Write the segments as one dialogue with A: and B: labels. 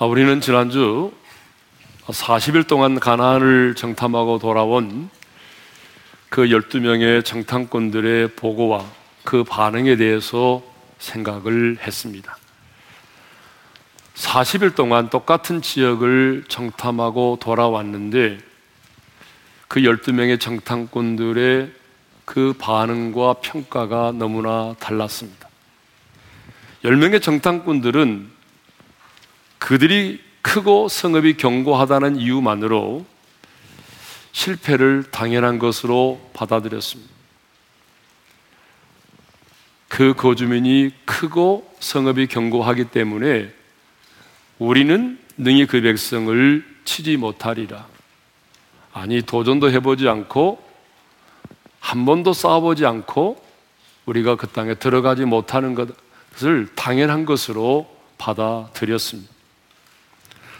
A: 아, 우리는 지난주 40일 동안 가나안을 정탐하고 돌아온 그 12명의 정탐꾼들의 보고와 그 반응에 대해서 생각을 했습니다. 40일 동안 똑같은 지역을 정탐하고 돌아왔는데 그 12명의 정탐꾼들의 그 반응과 평가가 너무나 달랐습니다. 10명의 정탐꾼들은 그들이 크고 성읍이 견고하다는 이유만으로 실패를 당연한 것으로 받아들였습니다. 그 거주민이 크고 성읍이 견고하기 때문에 우리는 능히 그 백성을 치지 못하리라. 아니, 도전도 해보지 않고 한 번도 싸워보지 않고 우리가 그 땅에 들어가지 못하는 것을 당연한 것으로 받아들였습니다.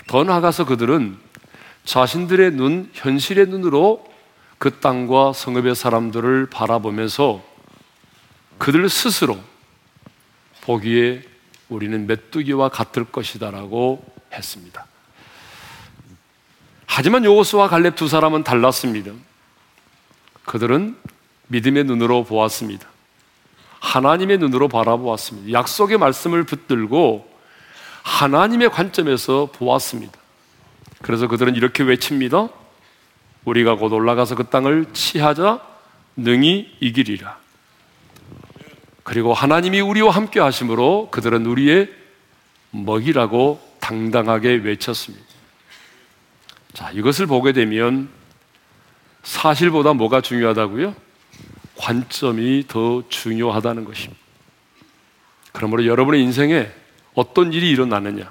A: 더 나아가서 그들은 자신들의 눈, 현실의 눈으로 그 땅과 성읍의 사람들을 바라보면서 그들 스스로 보기에 우리는 메뚜기와 같을 것이다라고 했습니다. 하지만 요호수와 갈렙 두 사람은 달랐습니다. 그들은 믿음의 눈으로 보았습니다. 하나님의 눈으로 바라보았습니다. 약속의 말씀을 붙들고 하나님의 관점에서 보았습니다. 그래서 그들은 이렇게 외칩니다. 우리가 곧 올라가서 그 땅을 치하자 능히 이기리라. 그리고 하나님이 우리와 함께 하심으로 그들은 우리의 먹이라고 당당하게 외쳤습니다. 자, 이것을 보게 되면 사실보다 뭐가 중요하다고요? 관점이 더 중요하다는 것입니다. 그러므로 여러분의 인생에 어떤 일이 일어나느냐,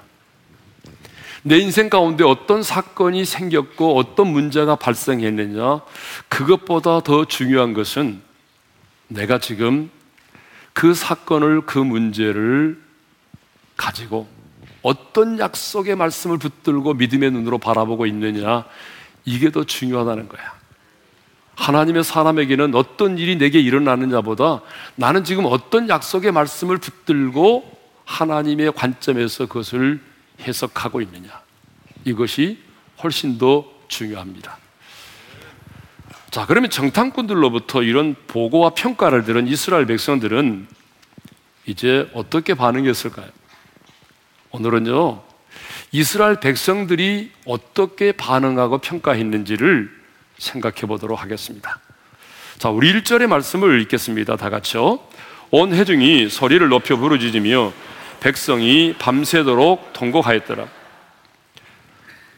A: 내 인생 가운데 어떤 사건이 생겼고 어떤 문제가 발생했느냐, 그것보다 더 중요한 것은 내가 지금 그 사건을, 그 문제를 가지고 어떤 약속의 말씀을 붙들고 믿음의 눈으로 바라보고 있느냐, 이게 더 중요하다는 거야. 하나님의 사람에게는 어떤 일이 내게 일어나느냐보다 나는 지금 어떤 약속의 말씀을 붙들고 하나님의 관점에서 그것을 해석하고 있느냐. 이것이 훨씬 더 중요합니다. 자, 그러면 정탐꾼들로부터 이런 보고와 평가를 들은 이스라엘 백성들은 이제 어떻게 반응했을까요? 오늘은요, 이스라엘 백성들이 어떻게 반응하고 평가했는지를 생각해 보도록 하겠습니다. 자, 우리 1절의 말씀을 읽겠습니다. 다 같이요. 온 회중이 소리를 높여 부르짖으며 백성이 밤새도록 통곡하였더라.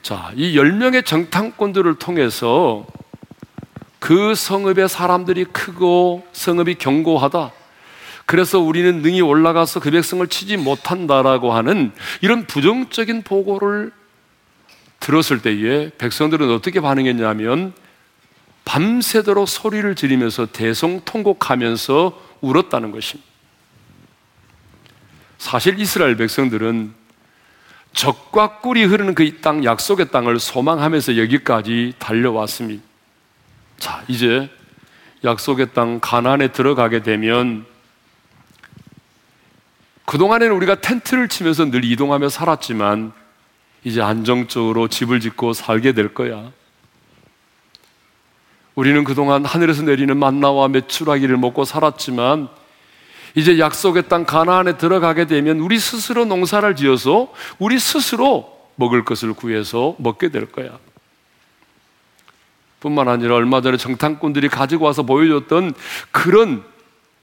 A: 자, 이 10명의 정탐꾼들을 통해서 그 성읍의 사람들이 크고 성읍이 견고하다. 그래서 우리는 능히 올라가서 그 백성을 치지 못한다라고 하는 이런 부정적인 보고를 들었을 때에 백성들은 어떻게 반응했냐면 밤새도록 소리를 지르면서 대성 통곡하면서 울었다는 것입니다. 사실 이스라엘 백성들은 적과 꿀이 흐르는 그 땅, 약속의 땅을 소망하면서 여기까지 달려왔습니다. 자, 이제 약속의 땅 가나안에 들어가게 되면 그동안에는 우리가 텐트를 치면서 늘 이동하며 살았지만 이제 안정적으로 집을 짓고 살게 될 거야. 우리는 그동안 하늘에서 내리는 만나와 메추라기를 먹고 살았지만 이제 약속의 땅 가나안에 들어가게 되면 우리 스스로 농사를 지어서 우리 스스로 먹을 것을 구해서 먹게 될 거야. 뿐만 아니라 얼마 전에 정탐꾼들이 가지고 와서 보여줬던 그런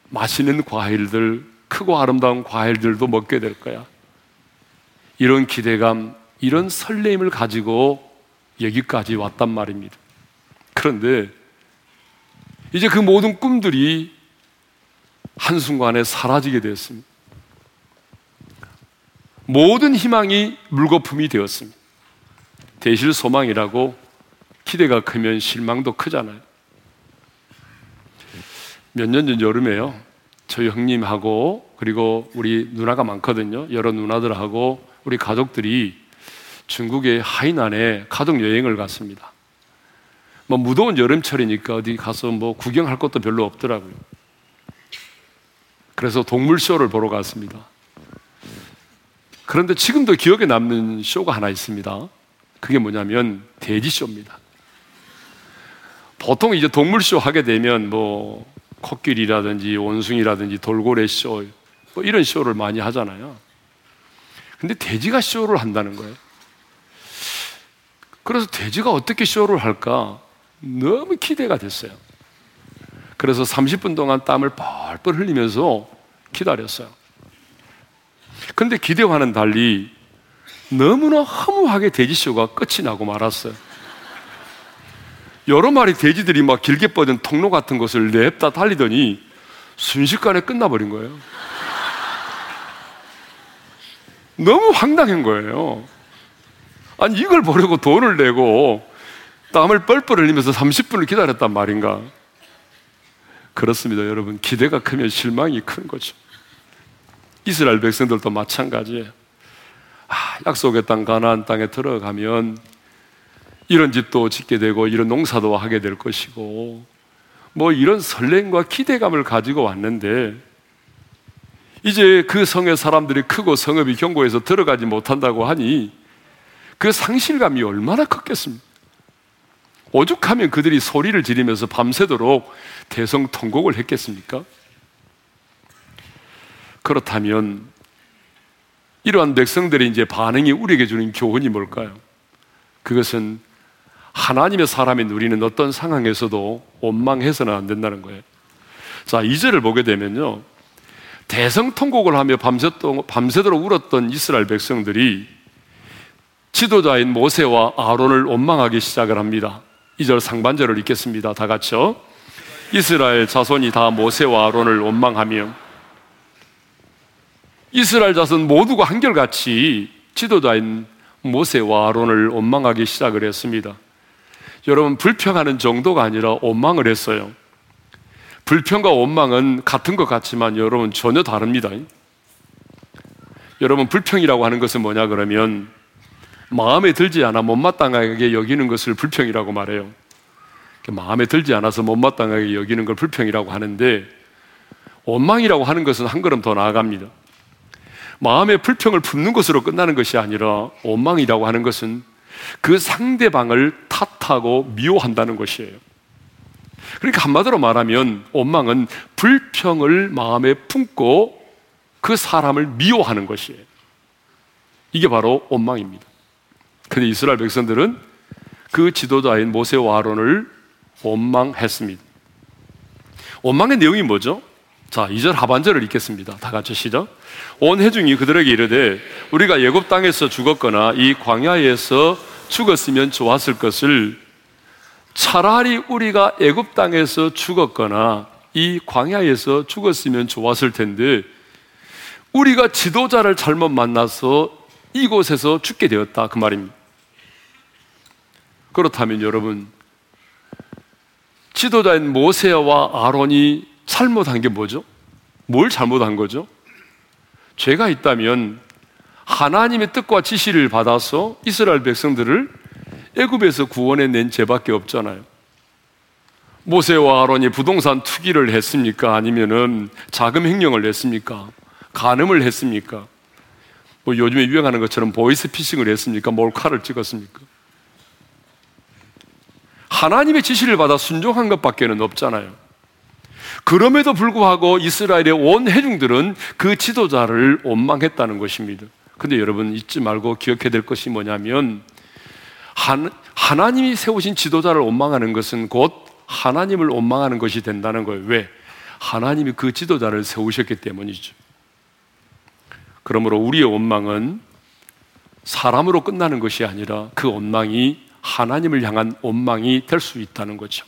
A: 맛있는 과일들, 크고 아름다운 과일들도 먹게 될 거야. 이런 기대감, 이런 설레임을 가지고 여기까지 왔단 말입니다. 그런데 이제 그 모든 꿈들이 한순간에 사라지게 되었습니다. 모든 희망이 물거품이 되었습니다. 대실 소망이라고 기대가 크면 실망도 크잖아요. 몇 년 전 여름에요. 저희 형님하고 그리고 우리 누나가 많거든요. 여러 누나들하고 우리 가족들이 중국의 하이난에 가족 여행을 갔습니다. 뭐 무더운 여름철이니까 어디 가서 뭐 구경할 것도 별로 없더라고요. 그래서 동물쇼를 보러 갔습니다. 그런데 지금도 기억에 남는 쇼가 하나 있습니다. 그게 뭐냐면 돼지쇼입니다. 보통 이제 동물쇼 하게 되면 뭐 코끼리라든지 원숭이라든지 돌고래 쇼, 뭐 이런 쇼를 많이 하잖아요. 근데 돼지가 쇼를 한다는 거예요. 그래서 돼지가 어떻게 쇼를 할까 너무 기대가 됐어요. 그래서 30분 동안 땀을 뻘뻘 흘리면서 기다렸어요. 근데 기대와는 달리 너무나 허무하게 돼지쇼가 끝이 나고 말았어요. 여러 마리 돼지들이 막 길게 뻗은 통로 같은 것을 냅다 달리더니 순식간에 끝나버린 거예요. 너무 황당한 거예요. 아니, 이걸 보려고 돈을 내고 땀을 뻘뻘 흘리면서 30분을 기다렸단 말인가? 그렇습니다, 여러분. 기대가 크면 실망이 큰 거죠. 이스라엘 백성들도 마찬가지예요. 아, 약속의 땅 가나안 땅에 들어가면 이런 집도 짓게 되고 이런 농사도 하게 될 것이고 뭐 이런 설렘과 기대감을 가지고 왔는데 이제 그 성의 사람들이 크고 성읍이 경고해서 들어가지 못한다고 하니 그 상실감이 얼마나 컸겠습니까? 오죽하면 그들이 소리를 지르면서 밤새도록 대성통곡을 했겠습니까? 그렇다면 이러한 백성들의 이제 반응이 우리에게 주는 교훈이 뭘까요? 그것은 하나님의 사람이 누리는 어떤 상황에서도 원망해서는 안 된다는 거예요. 자, 2절을 보게 되면요. 대성통곡을 하며 밤새도록 울었던 이스라엘 백성들이 지도자인 모세와 아론을 원망하기 시작을 합니다. 2절 상반절을 읽겠습니다. 다 같이요. 이스라엘 자손이 다 모세와 아론을 원망하며 이스라엘 자손 모두가 한결같이 지도자인 모세와 아론을 원망하기 시작을 했습니다. 여러분 불평하는 정도가 아니라 원망을 했어요. 불평과 원망은 같은 것 같지만 여러분 전혀 다릅니다. 여러분 불평이라고 하는 것은 뭐냐 그러면 마음에 들지 않아 못마땅하게 여기는 것을 불평이라고 말해요. 마음에 들지 않아서 못마땅하게 여기는 걸 불평이라고 하는데 원망이라고 하는 것은 한 걸음 더 나아갑니다. 마음의 불평을 품는 것으로 끝나는 것이 아니라 원망이라고 하는 것은 그 상대방을 탓하고 미워한다는 것이에요. 그러니까 한마디로 말하면 원망은 불평을 마음에 품고 그 사람을 미워하는 것이에요. 이게 바로 원망입니다. 근데 이스라엘 백성들은 그 지도자인 모세와 아론을 원망했습니다. 원망의 내용이 뭐죠? 자, 2절 하반절을 읽겠습니다. 다 같이 시작. 온 회중이 그들에게 이르되 우리가 예굽 땅에서 죽었거나 이 광야에서 죽었으면 좋았을 것을 차라리 우리가 애굽 땅에서 죽었거나 이 광야에서 죽었으면 좋았을 텐데 우리가 지도자를 잘못 만나서 이곳에서 죽게 되었다 그 말입니다. 그렇다면 여러분 지도자인 모세와 아론이 잘못한 게 뭐죠? 뭘 잘못한 거죠? 죄가 있다면 하나님의 뜻과 지시를 받아서 이스라엘 백성들을 애굽에서 구원해 낸 죄밖에 없잖아요. 모세와 아론이 부동산 투기를 했습니까? 아니면은 자금 횡령을 했습니까? 간음을 했습니까? 뭐 요즘에 유행하는 것처럼 보이스 피싱을 했습니까? 몰카를 찍었습니까? 하나님의 지시를 받아 순종한 것밖에는 없잖아요. 그럼에도 불구하고 이스라엘의 온 회중들은 그 지도자를 원망했다는 것입니다. 근데 여러분 잊지 말고 기억해야 될 것이 뭐냐면 하나 님이 세우신 지도자를 원망하는 것은 곧 하나님을 원망하는 것이 된다는 거예요. 왜? 하나님이 그 지도자를 세우셨기 때문이죠. 그러므로 우리의 원망은 사람으로 끝나는 것이 아니라 그 원망이 하나님을 향한 원망이 될 수 있다는 거죠.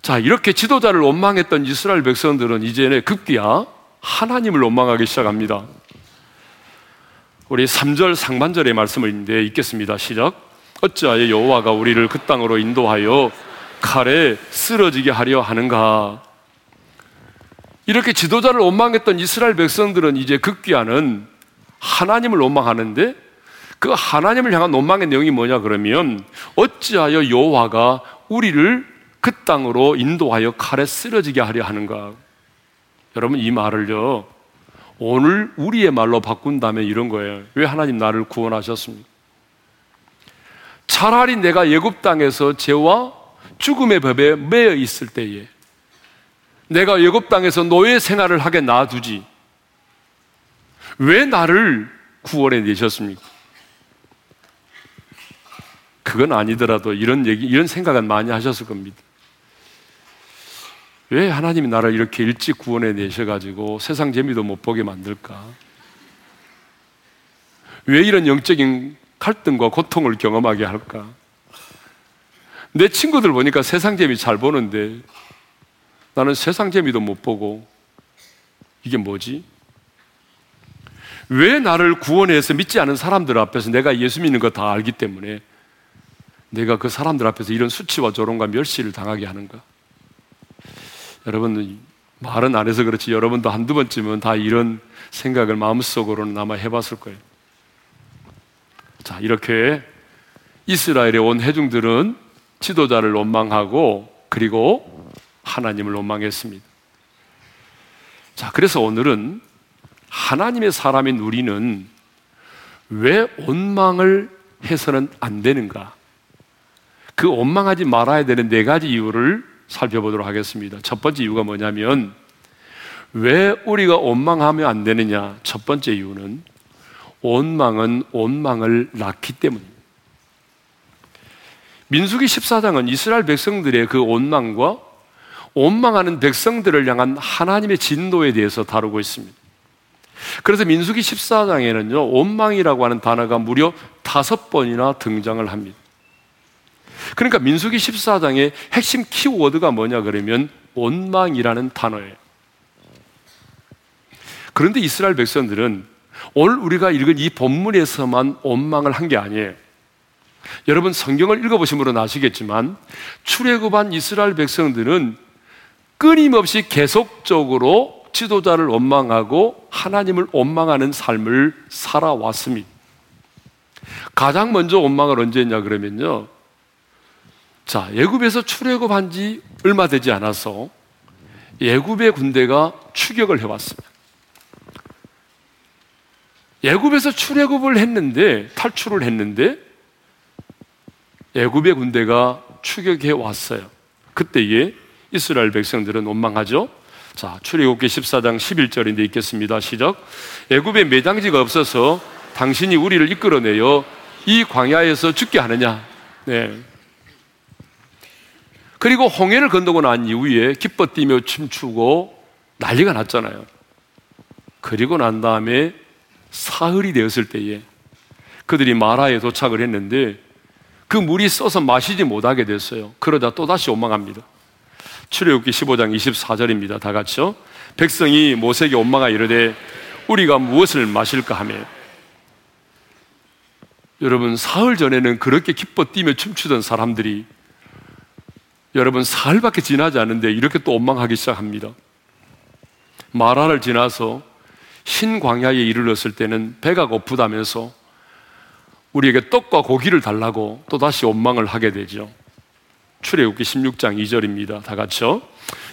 A: 자, 이렇게 지도자를 원망했던 이스라엘 백성들은 이제는 급기야 하나님을 원망하기 시작합니다. 우리 3절 상반절의 말씀을 있는데 읽겠습니다. 시작. 어찌하여 여호와가 우리를 그 땅으로 인도하여 칼에 쓰러지게 하려 하는가? 이렇게 지도자를 원망했던 이스라엘 백성들은 이제 급기야는 하나님을 원망하는데 그 하나님을 향한 원망의 내용이 뭐냐 그러면 어찌하여 여호와가 우리를 그 땅으로 인도하여 칼에 쓰러지게 하려 하는가? 여러분 이 말을요 오늘 우리의 말로 바꾼다면 이런 거예요. 왜 하나님 나를 구원하셨습니까? 차라리 내가 예굽 땅에서 죄와 죽음의 법에 매여 있을 때에 내가 예굽 땅에서 노예 생활을 하게 놔두지 왜 나를 구원해 내셨습니까? 그건 아니더라도 이런 얘기, 이런 생각은 많이 하셨을 겁니다. 왜 하나님이 나를 이렇게 일찍 구원해 내셔가지고 세상 재미도 못 보게 만들까? 왜 이런 영적인 갈등과 고통을 경험하게 할까? 내 친구들 보니까 세상 재미 잘 보는데 나는 세상 재미도 못 보고 이게 뭐지? 왜 나를 구원해서 믿지 않은 사람들 앞에서 내가 예수 믿는 거 다 알기 때문에 내가 그 사람들 앞에서 이런 수치와 조롱과 멸시를 당하게 하는가? 여러분, 말은 안 해서 그렇지 여러분도 한두 번쯤은 다 이런 생각을 마음속으로는 아마 해봤을 거예요. 자, 이렇게 이스라엘의 온 회중들은 지도자를 원망하고 그리고 하나님을 원망했습니다. 자, 그래서 오늘은 하나님의 사람인 우리는 왜 원망을 해서는 안 되는가? 그 원망하지 말아야 되는 네 가지 이유를 살펴보도록 하겠습니다. 첫 번째 이유가 뭐냐면 왜 우리가 원망하면 안 되느냐? 첫 번째 이유는 원망은 원망을 낳기 때문입니다. 민수기 14장은 이스라엘 백성들의 그 원망과 원망하는 백성들을 향한 하나님의 진노에 대해서 다루고 있습니다. 그래서 민수기 14장에는요, 원망이라고 하는 단어가 무려 다섯 번이나 등장을 합니다. 그러니까 민수기 14장의 핵심 키워드가 뭐냐 그러면 원망이라는 단어예요. 그런데 이스라엘 백성들은 오늘 우리가 읽은 이 본문에서만 원망을 한 게 아니에요. 여러분 성경을 읽어보시면 아시겠지만 출애굽한 이스라엘 백성들은 끊임없이 계속적으로 지도자를 원망하고 하나님을 원망하는 삶을 살아왔습니다. 가장 먼저 원망을 언제 했냐 그러면요. 자, 예굽에서 출애굽한 지 얼마 되지 않아서 예굽의 군대가 추격을 해왔습니다. 예굽에서 출애굽을 했는데 탈출을 했는데 애굽의 군대가 추격해 왔어요. 그때에 이스라엘 백성들은 원망하죠. 자, 출애굽기 14장 11절인데 읽겠습니다. 시작. 애굽에 매장지가 없어서 당신이 우리를 이끌어내어 이 광야에서 죽게 하느냐. 네. 그리고 홍해를 건너고 난 이후에 기뻐 뛰며 춤추고 난리가 났잖아요. 그리고 난 다음에 사흘이 되었을 때에 그들이 마라에 도착을 했는데 그 물이 써서 마시지 못하게 됐어요. 그러다 또다시 원망합니다. 출애굽기 15장 24절입니다. 다 같이요. 백성이 모세에게 원망하 이르되 우리가 무엇을 마실까 하며 여러분 사흘 전에는 그렇게 기뻐 뛰며 춤추던 사람들이 여러분 사흘밖에 지나지 않은데 이렇게 또 원망하기 시작합니다. 마라를 지나서 흰 광야에 이르렀을 때는 배가 고프다면서 우리에게 떡과 고기를 달라고 또 다시 원망을 하게 되죠. 출애굽기 16장 2절입니다. 다 같이요.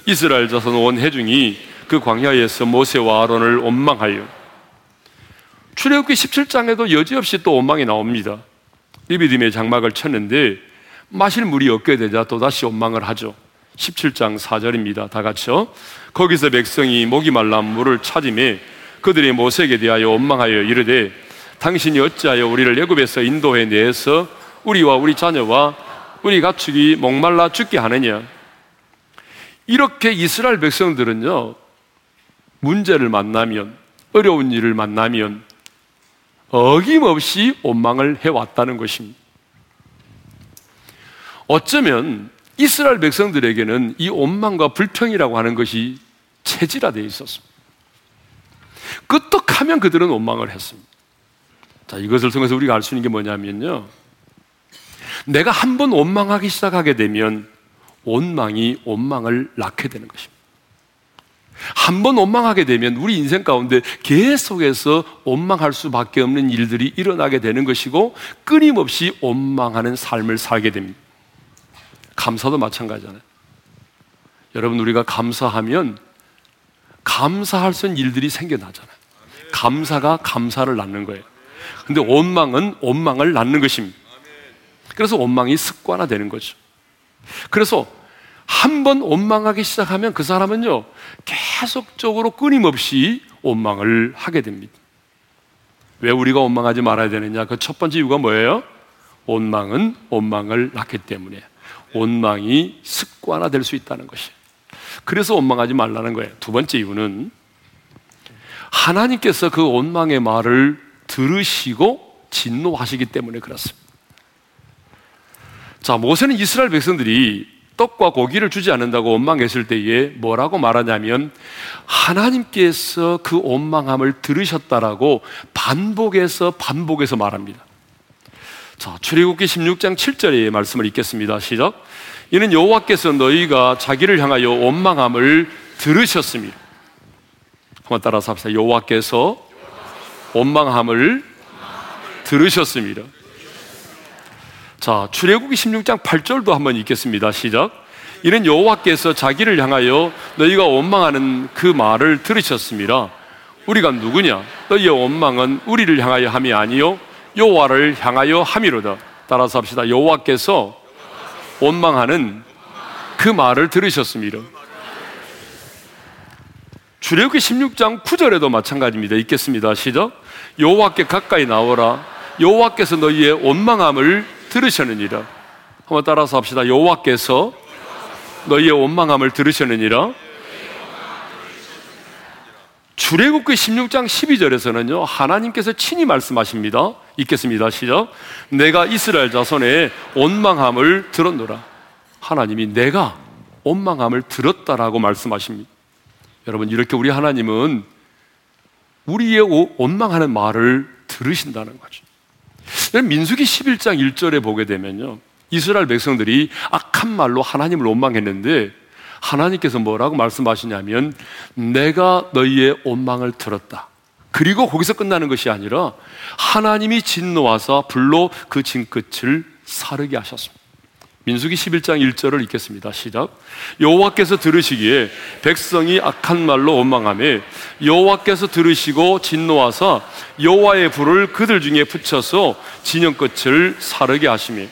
A: 이스라엘 자손 온 회중이 그 광야에서 모세와 아론을 원망하여 출애굽기 17장에도 여지없이 또 원망이 나옵니다. 리비딤의 장막을 쳤는데 마실 물이 없게 되자 또다시 원망을 하죠. 17장 4절입니다. 다 같이요. 거기서 백성이 목이 말라 물을 찾음에 그들이 모세에게 대하여 원망하여 이르되 당신이 어찌하여 우리를 애굽에서 인도해 내서 우리와 우리 자녀와 우리 가축이 목말라 죽게 하느냐? 이렇게 이스라엘 백성들은요, 문제를 만나면, 어려운 일을 만나면, 어김없이 원망을 해왔다는 것입니다. 어쩌면 이스라엘 백성들에게는 이 원망과 불평이라고 하는 것이 체질화되어 있었습니다. 끄떡하면 그들은 원망을 했습니다. 자, 이것을 통해서 우리가 알 수 있는 게 뭐냐면요. 내가 한 번 원망하기 시작하게 되면 원망이 원망을 낳게 되는 것입니다. 한 번 원망하게 되면 우리 인생 가운데 계속해서 원망할 수밖에 없는 일들이 일어나게 되는 것이고 끊임없이 원망하는 삶을 살게 됩니다. 감사도 마찬가지잖아요. 여러분, 우리가 감사하면 감사할 수 있는 일들이 생겨나잖아요. 감사가 감사를 낳는 거예요. 근데 원망은 원망을 낳는 것입니다. 그래서 원망이 습관화되는 거죠. 그래서 한 번 원망하기 시작하면 그 사람은요, 계속적으로 끊임없이 원망을 하게 됩니다. 왜 우리가 원망하지 말아야 되느냐? 그 첫 번째 이유가 뭐예요? 원망은 원망을 낳기 때문에 원망이 습관화될 수 있다는 것이. 그래서 원망하지 말라는 거예요. 두 번째 이유는 하나님께서 그 원망의 말을 들으시고 진노하시기 때문에 그렇습니다. 자, 모세는 이스라엘 백성들이 떡과 고기를 주지 않는다고 원망했을 때에 뭐라고 말하냐면 하나님께서 그 원망함을 들으셨다라고 반복해서 반복해서 말합니다. 자, 출애굽기 16장 7절의 말씀을 읽겠습니다. 시작. 이는 여호와께서 너희가 자기를 향하여 원망함을 들으셨습니다. 한번 따라서 합시다. 여호와께서 원망함을 들으셨습니다. 자, 출애굽기 16장 8절도 한번 읽겠습니다. 시작. 이는 여호와께서 자기를 향하여 너희가 원망하는 그 말을 들으셨습니다. 우리가 누구냐? 너희의 원망은 우리를 향하여 함이 아니요 여호와를 향하여 함이로다. 따라서 합시다. 여호와께서 원망하는 그 말을 들으셨습니다. 출애굽기 16장 9절에도 마찬가지입니다. 읽겠습니다. 시작. 여호와께 가까이 나오라. 여호와께서 너희의 원망함을 들으셨느니라. 한번 따라서 합시다. 여호와께서 너희의 원망함을 들으셨느니라. 출애굽기 16장 12절에서는요. 하나님께서 친히 말씀하십니다. 읽겠습니다. 시작. 내가 이스라엘 자손의 원망함을 들었노라. 하나님이 내가 원망함을 들었다라고 말씀하십니다. 여러분 이렇게 우리 하나님은 우리의 원망하는 말을 들으신다는 거죠. 민수기 11장 1절에 보게 되면요. 이스라엘 백성들이 악한 말로 하나님을 원망했는데 하나님께서 뭐라고 말씀하시냐면 내가 너희의 원망을 들었다. 그리고 거기서 끝나는 것이 아니라 하나님이 진노하사 불로 그 진끝을 사르게 하셨습니다. 민수기 11장 1절을 읽겠습니다. 시작. 여호와께서 들으시기에 백성이 악한 말로 원망하며 여호와께서 들으시고 진노하사 여호와의 불을 그들 중에 붙여서 진영 끝을 사르게 하시며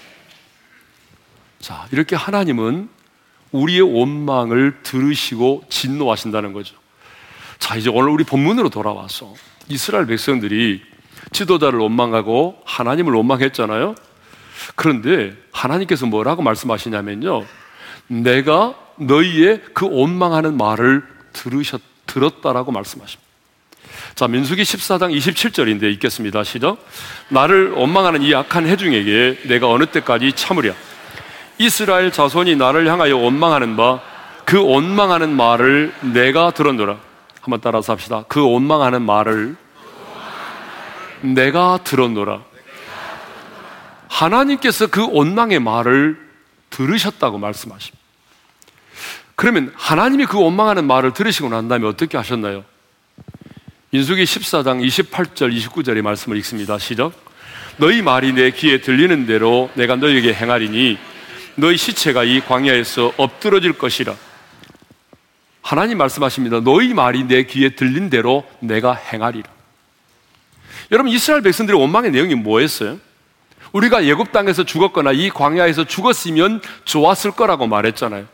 A: 자, 이렇게 하나님은 우리의 원망을 들으시고 진노하신다는 거죠. 자, 이제 오늘 우리 본문으로 돌아와서 이스라엘 백성들이 지도자를 원망하고 하나님을 원망했잖아요. 그런데 하나님께서 뭐라고 말씀하시냐면요. 내가 너희의 그 원망하는 말을 들으셨, 들었다라고 말씀하십니다. 자, 민수기 14장 27절인데 읽겠습니다. 시작. 나를 원망하는 이 악한 해중에게 내가 어느 때까지 참으랴. 이스라엘 자손이 나를 향하여 원망하는 바, 그 원망하는 말을 내가 들었노라. 한번 따라서 합시다. 그 원망하는 말을 내가 들었노라. 하나님께서 그 원망의 말을 들으셨다고 말씀하십니다. 그러면 하나님이 그 원망하는 말을 들으시고 난 다음에 어떻게 하셨나요? 민수기 14장 28절 29절의 말씀을 읽습니다. 시작. 너희 말이 내 귀에 들리는 대로 내가 너희에게 행하리니 너희 시체가 이 광야에서 엎드러질 것이라. 하나님 말씀하십니다. 너희 말이 내 귀에 들린 대로 내가 행하리라. 여러분 이스라엘 백성들의 원망의 내용이 뭐였어요? 우리가 예굽 땅에서 죽었거나 이 광야에서 죽었으면 좋았을 거라고 말했잖아요.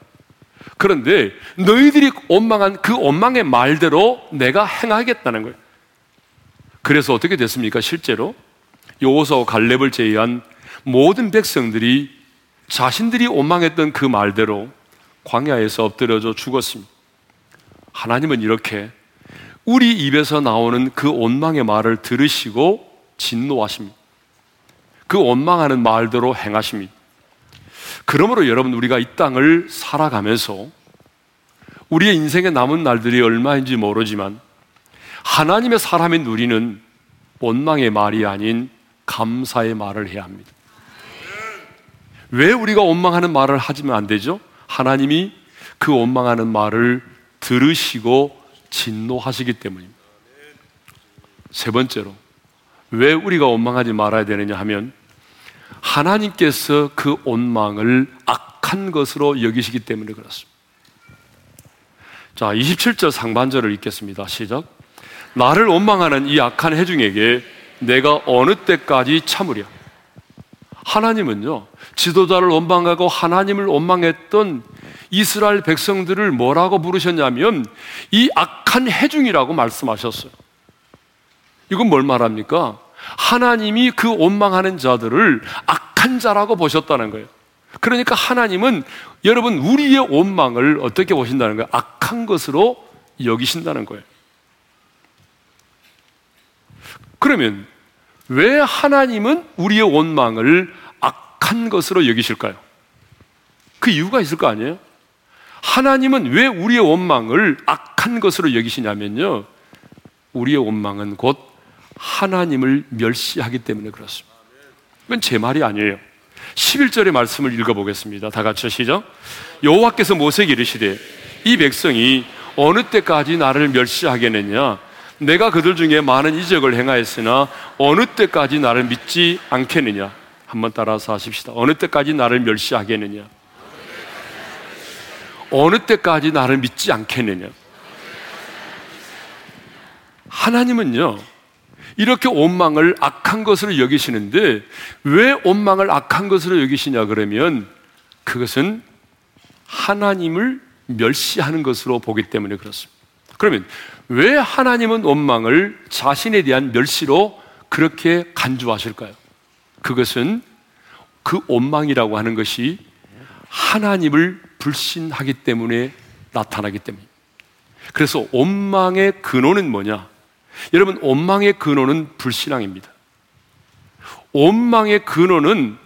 A: 그런데 너희들이 원망한 그 원망의 말대로 내가 행하겠다는 거예요. 그래서 어떻게 됐습니까? 실제로 요호서 갈렙을 제외한 모든 백성들이 자신들이 원망했던 그 말대로 광야에서 엎드려져 죽었습니다. 하나님은 이렇게 우리 입에서 나오는 그 원망의 말을 들으시고 진노하십니다. 그 원망하는 말대로 행하십니다. 그러므로 여러분 우리가 이 땅을 살아가면서 우리의 인생에 남은 날들이 얼마인지 모르지만 하나님의 사람인 우리는 원망의 말이 아닌 감사의 말을 해야 합니다. 왜 우리가 원망하는 말을 하지면 안 되죠? 하나님이 그 원망하는 말을 들으시고 진노하시기 때문입니다. 세 번째로 왜 우리가 원망하지 말아야 되느냐 하면 하나님께서 그 원망을 악한 것으로 여기시기 때문에 그렇습니다. 자, 27절 상반절을 읽겠습니다. 시작. 나를 원망하는 이 악한 해중에게 내가 어느 때까지 참으랴? 하나님은요, 지도자를 원망하고 하나님을 원망했던 이스라엘 백성들을 뭐라고 부르셨냐면 이 악한 해중이라고 말씀하셨어요. 이건 뭘 말합니까? 하나님이 그 원망하는 자들을 악한 자라고 보셨다는 거예요. 그러니까 하나님은 여러분 우리의 원망을 어떻게 보신다는 거예요? 악한 것으로 여기신다는 거예요. 그러면 왜 하나님은 우리의 원망을 악한 것으로 여기실까요? 그 이유가 있을 거 아니에요? 하나님은 왜 우리의 원망을 악한 것으로 여기시냐면요. 우리의 원망은 곧 하나님을 멸시하기 때문에 그렇습니다. 이건 제 말이 아니에요. 11절의 말씀을 읽어보겠습니다. 다 같이 시작. 여호와께서 모세에게 이르시되 이 백성이 어느 때까지 나를 멸시하겠느냐? 내가 그들 중에 많은 이적을 행하였으나 어느 때까지 나를 믿지 않겠느냐? 한번 따라서 하십시다. 어느 때까지 나를 멸시하겠느냐? 어느 때까지 나를 믿지 않겠느냐? 하나님은요, 이렇게 원망을 악한 것으로 여기시는데 왜 원망을 악한 것으로 여기시냐 그러면 그것은 하나님을 멸시하는 것으로 보기 때문에 그렇습니다. 그러면 왜 하나님은 원망을 자신에 대한 멸시로 그렇게 간주하실까요? 그것은 그 원망이라고 하는 것이 하나님을 불신하기 때문에 나타나기 때문입니다. 그래서 원망의 근원은 뭐냐? 여러분, 원망의 근원은 불신앙입니다. 원망의 근원은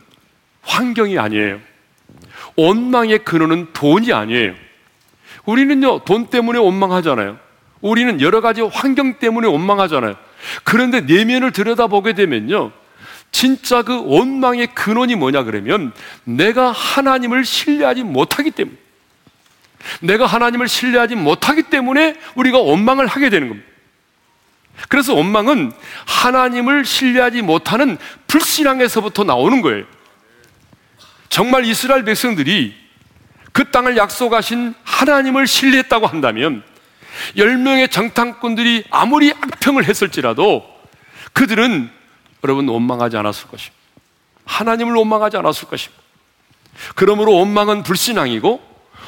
A: 환경이 아니에요. 원망의 근원은 돈이 아니에요. 우리는요, 돈 때문에 원망하잖아요. 우리는 여러 가지 환경 때문에 원망하잖아요. 그런데 내면을 들여다보게 되면요. 진짜 그 원망의 근원이 뭐냐 그러면 내가 하나님을 신뢰하지 못하기 때문에 내가 하나님을 신뢰하지 못하기 때문에 우리가 원망을 하게 되는 겁니다. 그래서 원망은 하나님을 신뢰하지 못하는 불신앙에서부터 나오는 거예요. 정말 이스라엘 백성들이 그 땅을 약속하신 하나님을 신뢰했다고 한다면 10명의 정탐꾼들이 아무리 악평을 했을지라도 그들은 여러분 원망하지 않았을 것입니다. 하나님을 원망하지 않았을 것입니다. 그러므로 원망은 불신앙이고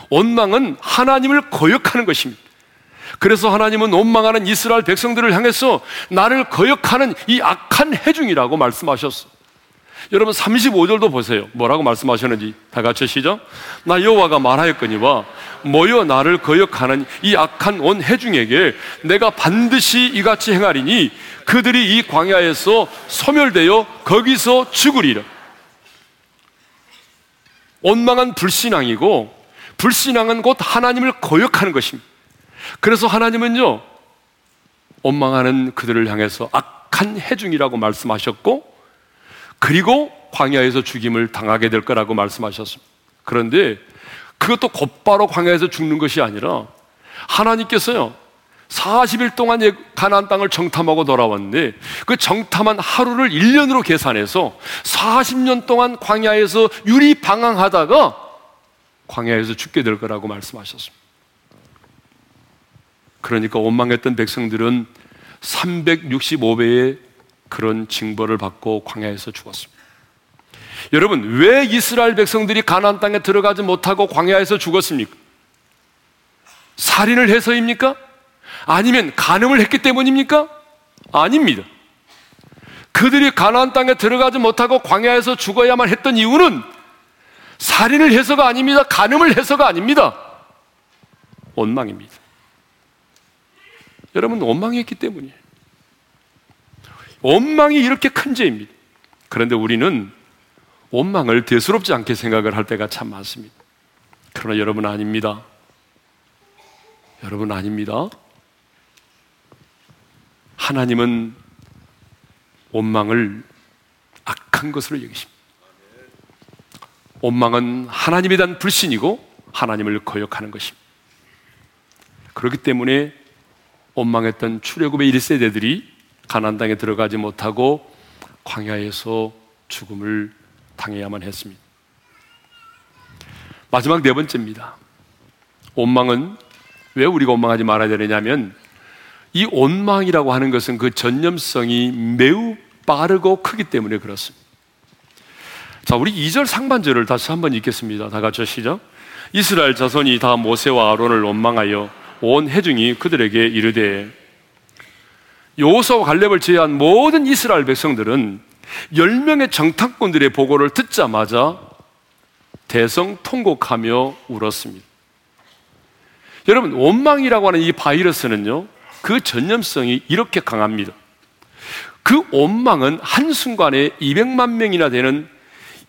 A: 원망은 하나님을 거역하는 것입니다. 그래서 하나님은 원망하는 이스라엘 백성들을 향해서 나를 거역하는 이 악한 해중이라고 말씀하셨어. 여러분 35절도 보세요. 뭐라고 말씀하셨는지 다 같이 시죠. 나 여호와가 말하였거니와 모여 나를 거역하는 이 악한 온 해중에게 내가 반드시 이같이 행하리니 그들이 이 광야에서 소멸되어 거기서 죽으리라. 원망한 불신앙이고 불신앙은 곧 하나님을 거역하는 것입니다. 그래서 하나님은요, 원망하는 그들을 향해서 악한 해중이라고 말씀하셨고, 그리고 광야에서 죽임을 당하게 될 거라고 말씀하셨습니다. 그런데 그것도 곧바로 광야에서 죽는 것이 아니라 하나님께서요, 40일 동안 가나안 땅을 정탐하고 돌아왔는데 그 정탐한 하루를 1년으로 계산해서 40년 동안 광야에서 유리 방황하다가 광야에서 죽게 될 거라고 말씀하셨습니다. 그러니까 원망했던 백성들은 365배의 그런 징벌을 받고 광야에서 죽었습니다. 여러분, 왜 이스라엘 백성들이 가나안 땅에 들어가지 못하고 광야에서 죽었습니까? 살인을 해서입니까? 아니면 간음을 했기 때문입니까? 아닙니다. 그들이 가나안 땅에 들어가지 못하고 광야에서 죽어야만 했던 이유는 살인을 해서가 아닙니다. 간음을 해서가 아닙니다. 원망입니다. 여러분 원망했기 때문이에요. 원망이 이렇게 큰 죄입니다. 그런데 우리는 원망을 대수롭지 않게 생각을 할 때가 참 많습니다. 그러나 여러분 아닙니다. 여러분 아닙니다. 하나님은 원망을 악한 것으로 여기십니다. 원망은 하나님에 대한 불신이고 하나님을 거역하는 것입니다. 그렇기 때문에 원망했던 출애굽의 1세대들이 가나안 땅에 들어가지 못하고 광야에서 죽음을 당해야만 했습니다. 마지막 네 번째입니다. 원망은 왜 우리가 원망하지 말아야 되느냐면 이 원망이라고 하는 것은 그 전념성이 매우 빠르고 크기 때문에 그렇습니다. 자, 우리 2절 상반절을 다시 한번 읽겠습니다. 다 같이 시작. 이스라엘 자손이 다 모세와 아론을 원망하여 온 해중이 그들에게 이르되 요호수와 갈렙을 제외한 모든 이스라엘 백성들은 10명의 정탐꾼들의 보고를 듣자마자 대성 통곡하며 울었습니다. 여러분, 원망이라고 하는 이 바이러스는요, 그 전염성이 이렇게 강합니다. 그 원망은 한순간에 200만 명이나 되는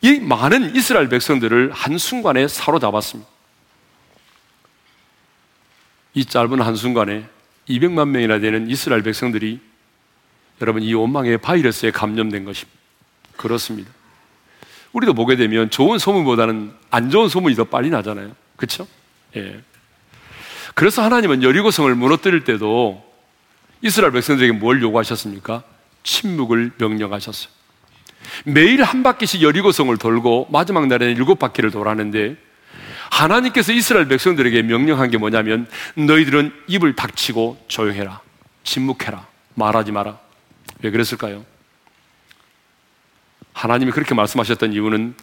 A: 이 많은 이스라엘 백성들을 한순간에 사로잡았습니다. 이 짧은 한순간에 200만 명이나 되는 이스라엘 백성들이 여러분 이 원망의 바이러스에 감염된 것입니다. 그렇습니다. 우리도 보게 되면 좋은 소문보다는 안 좋은 소문이 더 빨리 나잖아요. 그렇죠? 예. 그래서 하나님은 여리고성을 무너뜨릴 때도 이스라엘 백성들에게 뭘 요구하셨습니까? 침묵을 명령하셨어요. 매일 한 바퀴씩 여리고성을 돌고 마지막 날에는 일곱 바퀴를 돌았는데 하나님께서 이스라엘 백성들에게 명령한 게 뭐냐면 너희들은 입을 닥치고 조용해라. 침묵해라. 말하지 마라. 왜 그랬을까요? 하나님이 그렇게 말씀하셨던 이유는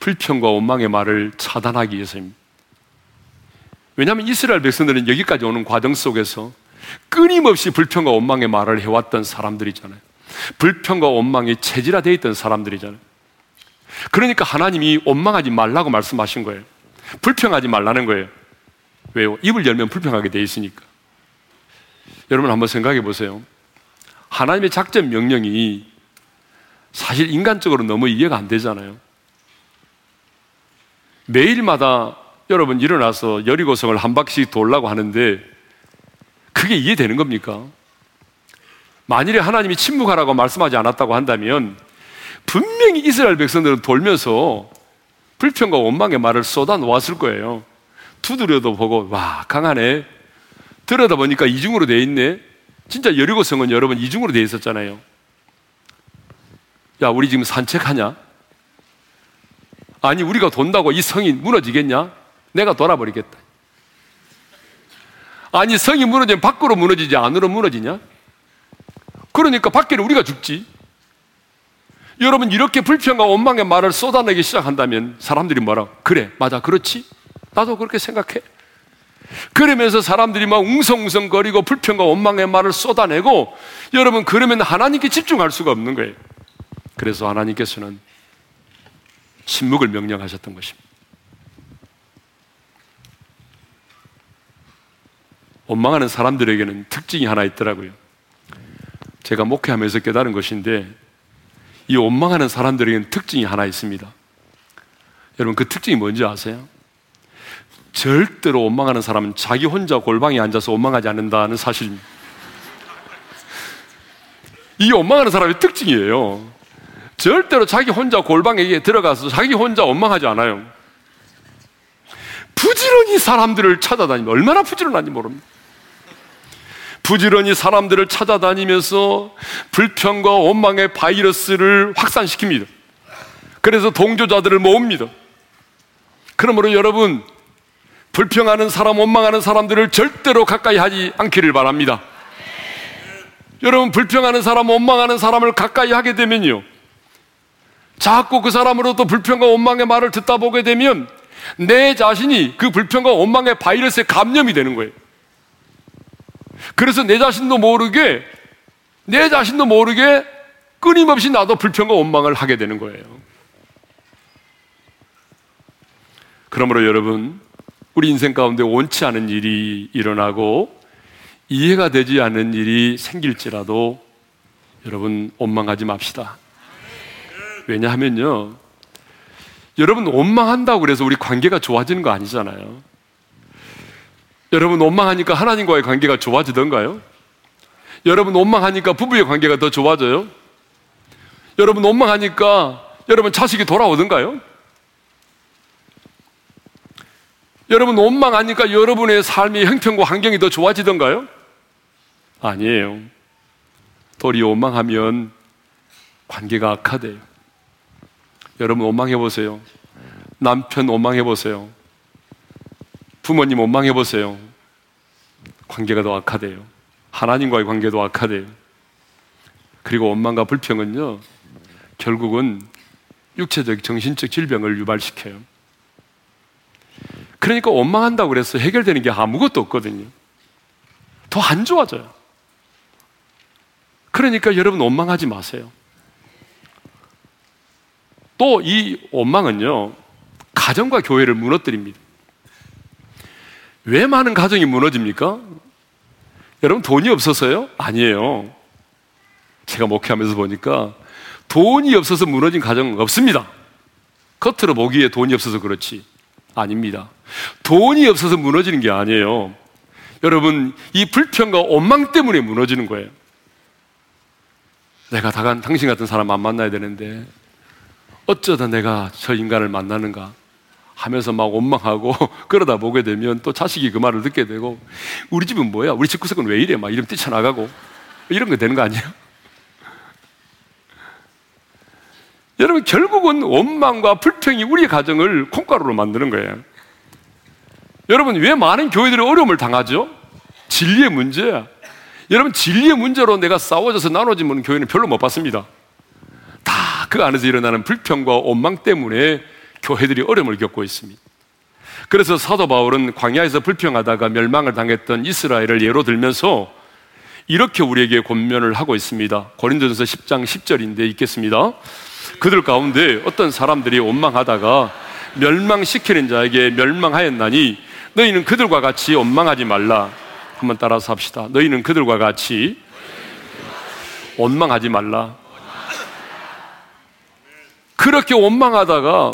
A: 불평과 원망의 말을 차단하기 위해서입니다. 왜냐하면 이스라엘 백성들은 여기까지 오는 과정 속에서 끊임없이 불평과 원망의 말을 해왔던 사람들이잖아요. 불평과 원망이 체질화되어 있던 사람들이잖아요. 그러니까 하나님이 원망하지 말라고 말씀하신 거예요. 불평하지 말라는 거예요. 왜요? 입을 열면 불평하게 돼 있으니까. 여러분 한번 생각해 보세요. 하나님의 작전 명령이 사실 인간적으로 너무 이해가 안 되잖아요. 매일마다 여러분 일어나서 여리고성을 한 바퀴씩 돌라고 하는데 그게 이해되는 겁니까? 만일에 하나님이 침묵하라고 말씀하지 않았다고 한다면 분명히 이스라엘 백성들은 돌면서 불평과 원망의 말을 쏟아 놓았을 거예요. 두드려도 보고 와 강하네. 들여다 보니까 이중으로 돼 있네. 진짜 여리고성은 여러분 이중으로 돼 있었잖아요. 야 우리 지금 산책하냐? 아니 우리가 돈다고 이 성이 무너지겠냐? 내가 돌아버리겠다. 아니 성이 무너지면 밖으로 무너지지 안으로 무너지냐? 그러니까 밖에는 우리가 죽지. 여러분 이렇게 불평과 원망의 말을 쏟아내기 시작한다면 사람들이 뭐라? 그래, 맞아, 그렇지. 나도 그렇게 생각해. 그러면서 사람들이 막 웅성웅성거리고 불평과 원망의 말을 쏟아내고 여러분 그러면 하나님께 집중할 수가 없는 거예요. 그래서 하나님께서는 침묵을 명령하셨던 것입니다. 원망하는 사람들에게는 특징이 하나 있더라고요. 제가 목회하면서 깨달은 것인데 이 원망하는 사람들에게는 특징이 하나 있습니다. 여러분 그 특징이 뭔지 아세요? 절대로 원망하는 사람은 자기 혼자 골방에 앉아서 원망하지 않는다는 사실입니다. 이 원망하는 사람의 특징이에요. 절대로 자기 혼자 골방에 들어가서 자기 혼자 원망하지 않아요. 부지런히 사람들을 찾아다니면 얼마나 부지런한지 모릅니다. 부지런히 사람들을 찾아다니면서 불평과 원망의 바이러스를 확산시킵니다. 그래서 동조자들을 모읍니다. 그러므로 여러분, 불평하는 사람, 원망하는 사람들을 절대로 가까이 하지 않기를 바랍니다. 여러분, 불평하는 사람, 원망하는 사람을 가까이 하게 되면요. 자꾸 그 사람으로부터 불평과 원망의 말을 듣다 보게 되면 내 자신이 그 불평과 원망의 바이러스에 감염이 되는 거예요. 그래서 내 자신도 모르게, 내 자신도 모르게 끊임없이 나도 불평과 원망을 하게 되는 거예요. 그러므로 여러분, 우리 인생 가운데 원치 않은 일이 일어나고 이해가 되지 않는 일이 생길지라도 여러분 원망하지 맙시다. 왜냐하면요. 여러분 원망한다고 그래서 우리 관계가 좋아지는 거 아니잖아요. 여러분 원망하니까 하나님과의 관계가 좋아지던가요? 여러분 원망하니까 부부의 관계가 더 좋아져요? 여러분 원망하니까 여러분 자식이 돌아오던가요? 여러분 원망하니까 여러분의 삶의 형편과 환경이 더 좋아지던가요? 아니에요. 도리 원망하면 관계가 악화돼요. 여러분 원망해 보세요. 남편 원망해 보세요. 부모님 원망해 보세요. 관계가 더 악화돼요. 하나님과의 관계도 악화돼요. 그리고 원망과 불평은요, 결국은 육체적, 정신적 질병을 유발시켜요. 그러니까 원망한다고 그래서 해결되는 게 아무것도 없거든요. 더 안 좋아져요. 그러니까 여러분 원망하지 마세요. 또 이 원망은요, 가정과 교회를 무너뜨립니다. 왜 많은 가정이 무너집니까? 여러분 돈이 없어서요? 아니에요. 제가 목회하면서 보니까 돈이 없어서 무너진 가정은 없습니다. 겉으로 보기에 돈이 없어서 그렇지. 아닙니다. 돈이 없어서 무너지는 게 아니에요. 여러분, 이 불평과 원망 때문에 무너지는 거예요. 내가 당신 같은 사람 안 만나야 되는데 어쩌다 내가 저 인간을 만나는가 하면서 막 원망하고 그러다 보게 되면 또 자식이 그 말을 듣게 되고 우리 집은 뭐야? 우리 집 구석은 왜 이래? 막 이름 뛰쳐나가고 이런 거 되는 거 아니에요? 여러분 결국은 원망과 불평이 우리 가정을 콩가루로 만드는 거예요. 여러분 왜 많은 교회들이 어려움을 당하죠? 진리의 문제야. 여러분 진리의 문제로 내가 싸워져서 나눠지는 교회는 별로 못 봤습니다. 다 그 안에서 일어나는 불평과 원망 때문에 교회들이 어려움을 겪고 있습니다. 그래서 사도 바울은 광야에서 불평하다가 멸망을 당했던 이스라엘을 예로 들면서 이렇게 우리에게 권면을 하고 있습니다. 고린도전서 10장 10절인데 읽겠습니다. 그들 가운데 어떤 사람들이 원망하다가 멸망시키는 자에게 멸망하였나니 너희는 그들과 같이 원망하지 말라. 한번 따라서 합시다. 너희는 그들과 같이 원망하지 말라. 그렇게 원망하다가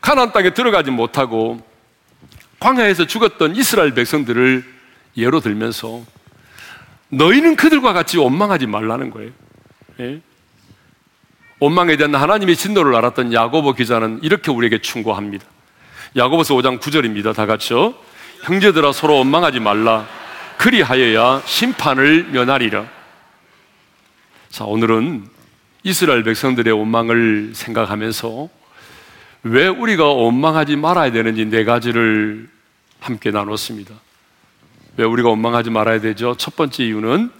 A: 가나안 땅에 들어가지 못하고 광야에서 죽었던 이스라엘 백성들을 예로 들면서 너희는 그들과 같이 원망하지 말라는 거예요. 예? 원망에 대한 하나님의 진노를 알았던 야고보 기자는 이렇게 우리에게 충고합니다. 야고보서 5장 9절입니다. 다 같이요. 형제들아 서로 원망하지 말라. 그리하여야 심판을 면하리라. 자, 오늘은 이스라엘 백성들의 원망을 생각하면서 왜 우리가 원망하지 말아야 되는지 네 가지를 함께 나눴습니다. 왜 우리가 원망하지 말아야 되죠? 첫 번째 이유는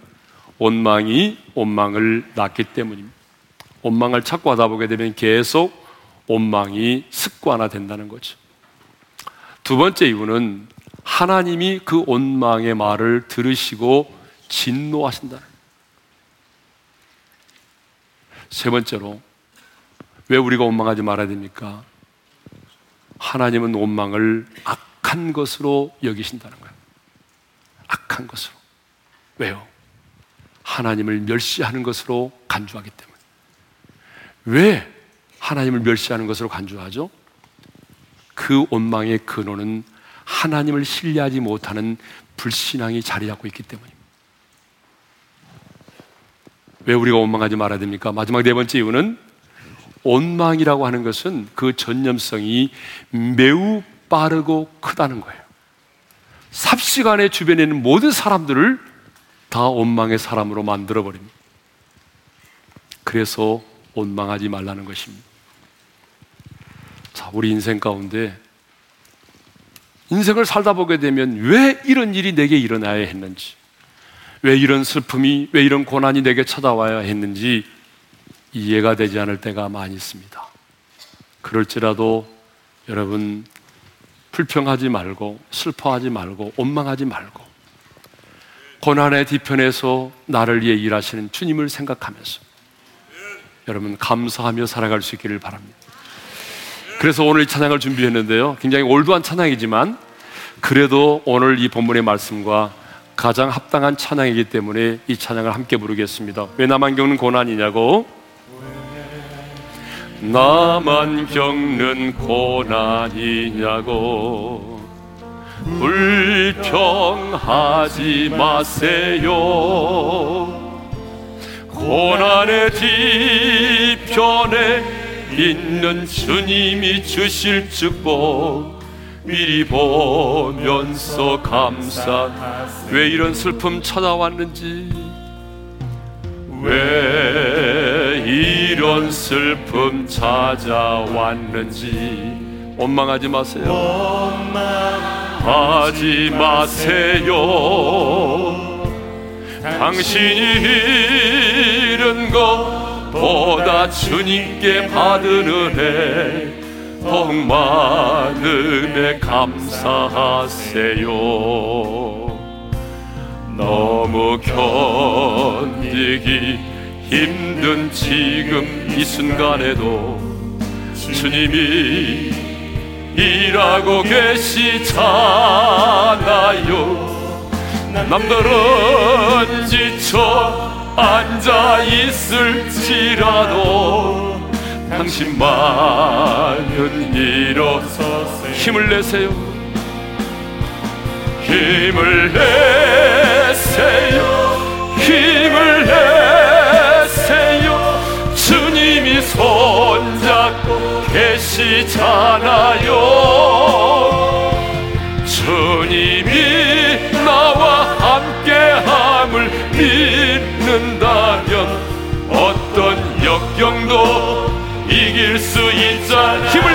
A: 원망이 원망을 낳기 때문입니다. 원망을 찾고 하다 보게 되면 계속 원망이 습관화된다는 거죠. 두 번째 이유는 하나님이 그 원망의 말을 들으시고 진노하신다. 세 번째로 왜 우리가 원망하지 말아야 됩니까? 하나님은 원망을 악한 것으로 여기신다는 거예요. 악한 것으로. 왜요? 하나님을 멸시하는 것으로 간주하기 때문에. 왜 하나님을 멸시하는 것으로 간주하죠? 그 원망의 근원은 하나님을 신뢰하지 못하는 불신앙이 자리 잡고 있기 때문입니다. 왜 우리가 원망하지 말아야 됩니까? 마지막 네 번째 이유는 원망이라고 하는 것은 그 전념성이 매우 빠르고 크다는 거예요. 삽시간에 주변에 있는 모든 사람들을 다 원망의 사람으로 만들어 버립니다. 그래서 원망하지 말라는 것입니다. 자, 우리 인생 가운데 인생을 살다 보게 되면 왜 이런 일이 내게 일어나야 했는지, 왜 이런 슬픔이, 왜 이런 고난이 내게 찾아와야 했는지 이해가 되지 않을 때가 많이 있습니다. 그럴지라도 여러분 불평하지 말고 슬퍼하지 말고 원망하지 말고 고난의 뒤편에서 나를 위해 일하시는 주님을 생각하면서 여러분 감사하며 살아갈 수 있기를 바랍니다. 그래서 오늘 이 찬양을 준비했는데요. 굉장히 올드한 찬양이지만 그래도 오늘 이 본문의 말씀과 가장 합당한 찬양이기 때문에 이 찬양을 함께 부르겠습니다. 왜 나만 겪는 고난이냐고? 나만 겪는 고난이냐고. 불평하지 마세요. 고난의 뒤편에 있는 주님이 주실 축복 미리 보면서 감사 왜 이런 슬픔 찾아왔는지. 왜이 런 슬픔 찾아왔는지 원망하지 마세요. 원망하지 마세요. 당신이 잃은 것보다 주님께 받은 은혜 더욱 많음에 감사하세요. 너무 견디기 힘든 지금 이 순간에도 주님이 일하고 계시잖아요. 남들은 지쳐 앉아 있을지라도 당신만은 일어서서 힘을 내세요. 힘을 내세요. 힘을 내세요 손잡고 계시잖아요. 주님이 나와 함께함을 믿는다면 어떤 역경도 이길 수 내세요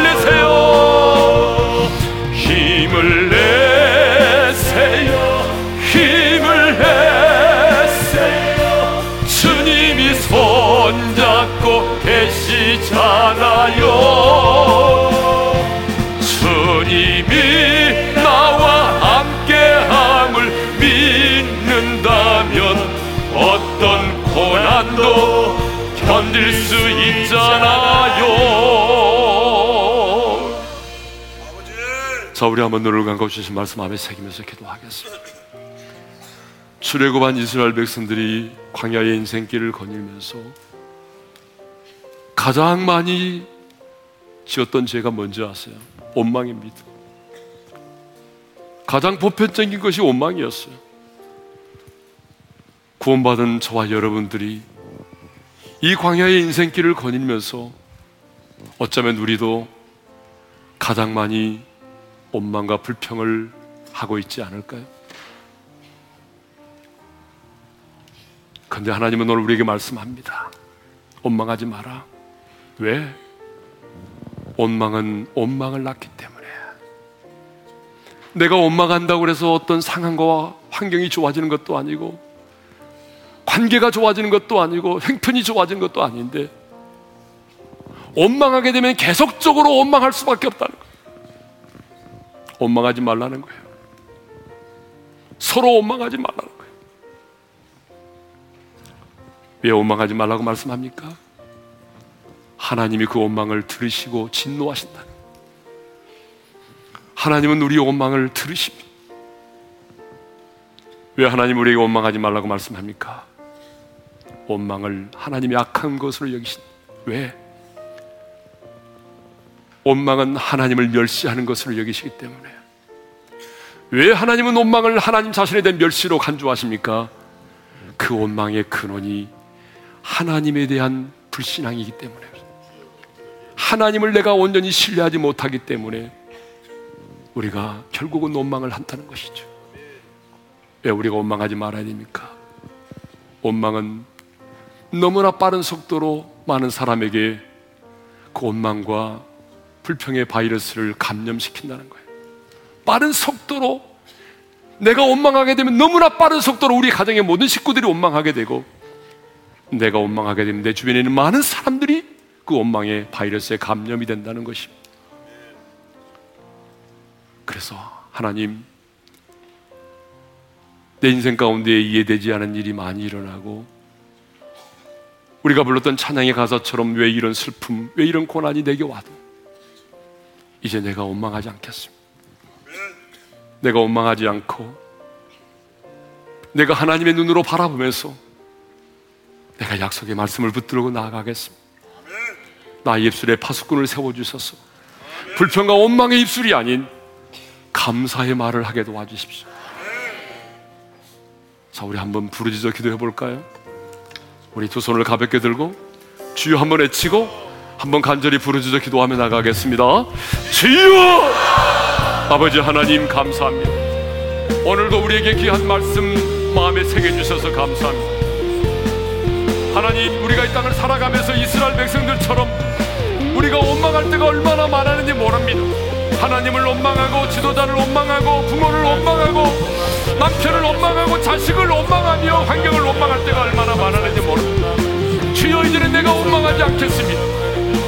A: 계시잖아요 주님이 나와 함께함을 믿는다면 어떤 고난도 견딜 수 있잖아요. 자, 우리 한번 눈을 감고 주신 말씀 마음에 새기면서 기도하겠습니다. 출애굽한 이스라엘 백성들이 광야의 인생길을 거닐면서 가장 많이 지었던 죄가 뭔지 아세요? 원망입니다. 가장 보편적인 것이 원망이었어요. 구원받은 저와 여러분들이 이 광야의 인생길을 거닐면서 어쩌면 우리도 가장 많이 원망과 불평을 하고 있지 않을까요? 근데 하나님은 오늘 우리에게 말씀합니다. 원망하지 마라. 왜? 원망은 원망을 낳기 때문에. 내가 원망한다고 해서 어떤 상황과 환경이 좋아지는 것도 아니고, 관계가 좋아지는 것도 아니고, 행편이 좋아지는 것도 아닌데, 원망하게 되면 계속적으로 원망할 수밖에 없다는 거예요. 원망하지 말라는 거예요. 서로 원망하지 말라는 거예요. 왜 원망하지 말라고 말씀합니까? 하나님이 그 원망을 들으시고 진노하신다. 하나님은 우리 원망을 들으십니다. 왜 하나님 우리에게 원망하지 말라고 말씀합니까? 원망을 하나님이 악한 것으로 여기신다. 왜? 원망은 하나님을 멸시하는 것으로 여기시기 때문에 왜 하나님은 원망을 하나님 자신에 대한 멸시로 간주하십니까? 그 원망의 근원이 하나님에 대한 불신앙이기 때문에 하나님을 내가 온전히 신뢰하지 못하기 때문에 우리가 결국은 원망을 한다는 것이죠. 왜 우리가 원망하지 말아야 됩니까? 원망은 너무나 빠른 속도로 많은 사람에게 그 원망과 불평의 바이러스를 감염시킨다는 거예요. 빠른 속도로 내가 원망하게 되면 너무나 빠른 속도로 우리 가정의 모든 식구들이 원망하게 되고 내가 원망하게 되면 내 주변에 있는 많은 사람들이 그 원망의 바이러스에 감염이 된다는 것입니다. 그래서 하나님 내 인생 가운데 이해되지 않은 일이 많이 일어나고 우리가 불렀던 찬양의 가사처럼 왜 이런 슬픔, 왜 이런 고난이 내게 와도 이제 내가 원망하지 않겠습니다. 내가 원망하지 않고 내가 하나님의 눈으로 바라보면서 내가 약속의 말씀을 붙들고 나아가겠습니다. 나의 입술에 파수꾼을 세워주셔서 불평과 원망의 입술이 아닌 감사의 말을 하게 도와주십시오. 자, 우리 한번 부르짖어 기도해 볼까요? 우리 두 손을 가볍게 들고 주여 한번 외치고 한번 간절히 부르짖어 기도하며 나가겠습니다. 주여! 아버지 하나님 감사합니다. 오늘도 우리에게 귀한 말씀 마음에 새겨 주셔서 감사합니다. 하나님, 우리가 이 땅을 살아가면서 이스라엘 백성들처럼 우리가 원망할 때가 얼마나 많았는지 모릅니다. 하나님을 원망하고 지도자를 원망하고 부모를 원망하고 남편을 원망하고 자식을 원망하며 환경을 원망할 때가 얼마나 많았는지 모릅니다. 주여 이제는 내가 원망하지 않겠습니다.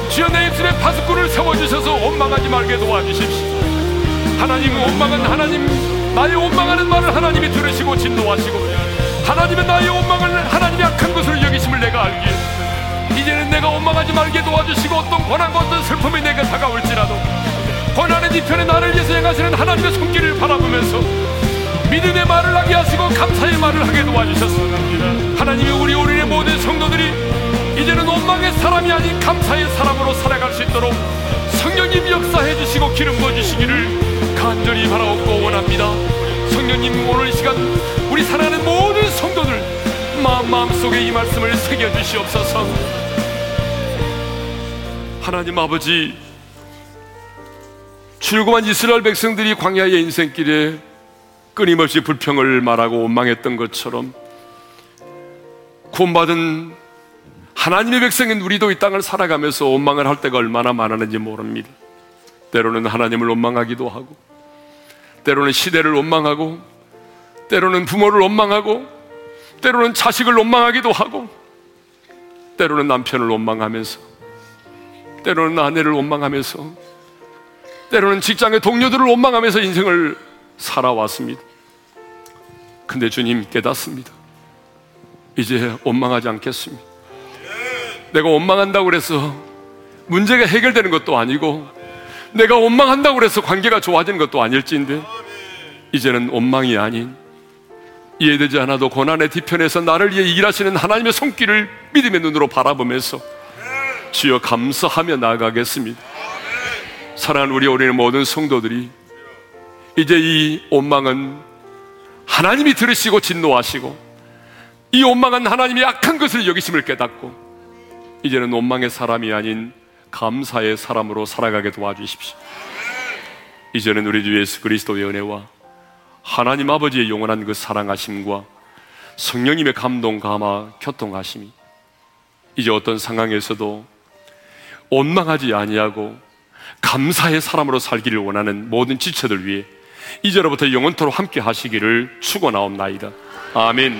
A: 주여 내 입술에 파수꾼을 세워주셔서 원망하지 말게 도와주십시오. 하나님은 원망은 하나님 나의 원망하는 말을 하나님이 들으시고 진노하시고 하나님은 나의 원망을 하나님이 악한 것으로 여기심을 내가 알기에 이제는 내가 원망하지 말게 도와주시고 어떤 고난과 어떤 슬픔이 내게 다가올지라도 고난의 뒤편에 나를 위해서 행하시는 하나님의 손길을 바라보면서 믿음의 말을 하게 하시고 감사의 말을 하게 도와주셨습니다 하나님이 우리 우리의 모든 성도들이 이제는 원망의 사람이 아닌 감사의 사람으로 살아갈 수 있도록 성령님 역사해 주시고 기름 부어 주시기를 간절히 바라옵고 원합니다. 성령님 오늘 이 시간 우리 사랑하는 모든 성도들 마음 마음속에 이 말씀을 새겨 주시옵소서 하나님 아버지 출고한 이스라엘 백성들이 광야의 인생길에 끊임없이 불평을 말하고 원망했던 것처럼 구원받은 하나님의 백성인 우리도 이 땅을 살아가면서 원망을 할 때가 얼마나 많았는지 모릅니다. 때로는 하나님을 원망하기도 하고, 때로는 시대를 원망하고, 때로는 부모를 원망하고, 때로는 자식을 원망하기도 하고, 때로는 남편을 원망하면서, 때로는 아내를 원망하면서, 때로는 직장의 동료들을 원망하면서 인생을 살아왔습니다. 근데 주님 깨닫습니다. 이제 원망하지 않겠습니다. 내가 원망한다고 그래서 문제가 해결되는 것도 아니고 내가 원망한다고 그래서 관계가 좋아지는 것도 아닐지인데 이제는 원망이 아닌 이해되지 않아도 고난의 뒤편에서 나를 위해 일하시는 하나님의 손길을 믿음의 눈으로 바라보면서 주여 감사하며 나아가겠습니다. 사랑하는 우리 어린이 모든 성도들이 이제 이 원망은 하나님이 들으시고 진노하시고 이 원망은 하나님이 악한 것을 여기심을 깨닫고 이제는 원망의 사람이 아닌 감사의 사람으로 살아가게 도와주십시오. 이제는 우리 주 예수 그리스도의 은혜와 하나님 아버지의 영원한 그 사랑하심과 성령님의 감동, 감화, 교통하심이 이제 어떤 상황에서도 원망하지 아니하고 감사의 사람으로 살기를 원하는 모든 지체들 위해 이제로부터 영원토록 함께 하시기를 축원하옵나이다. 아멘.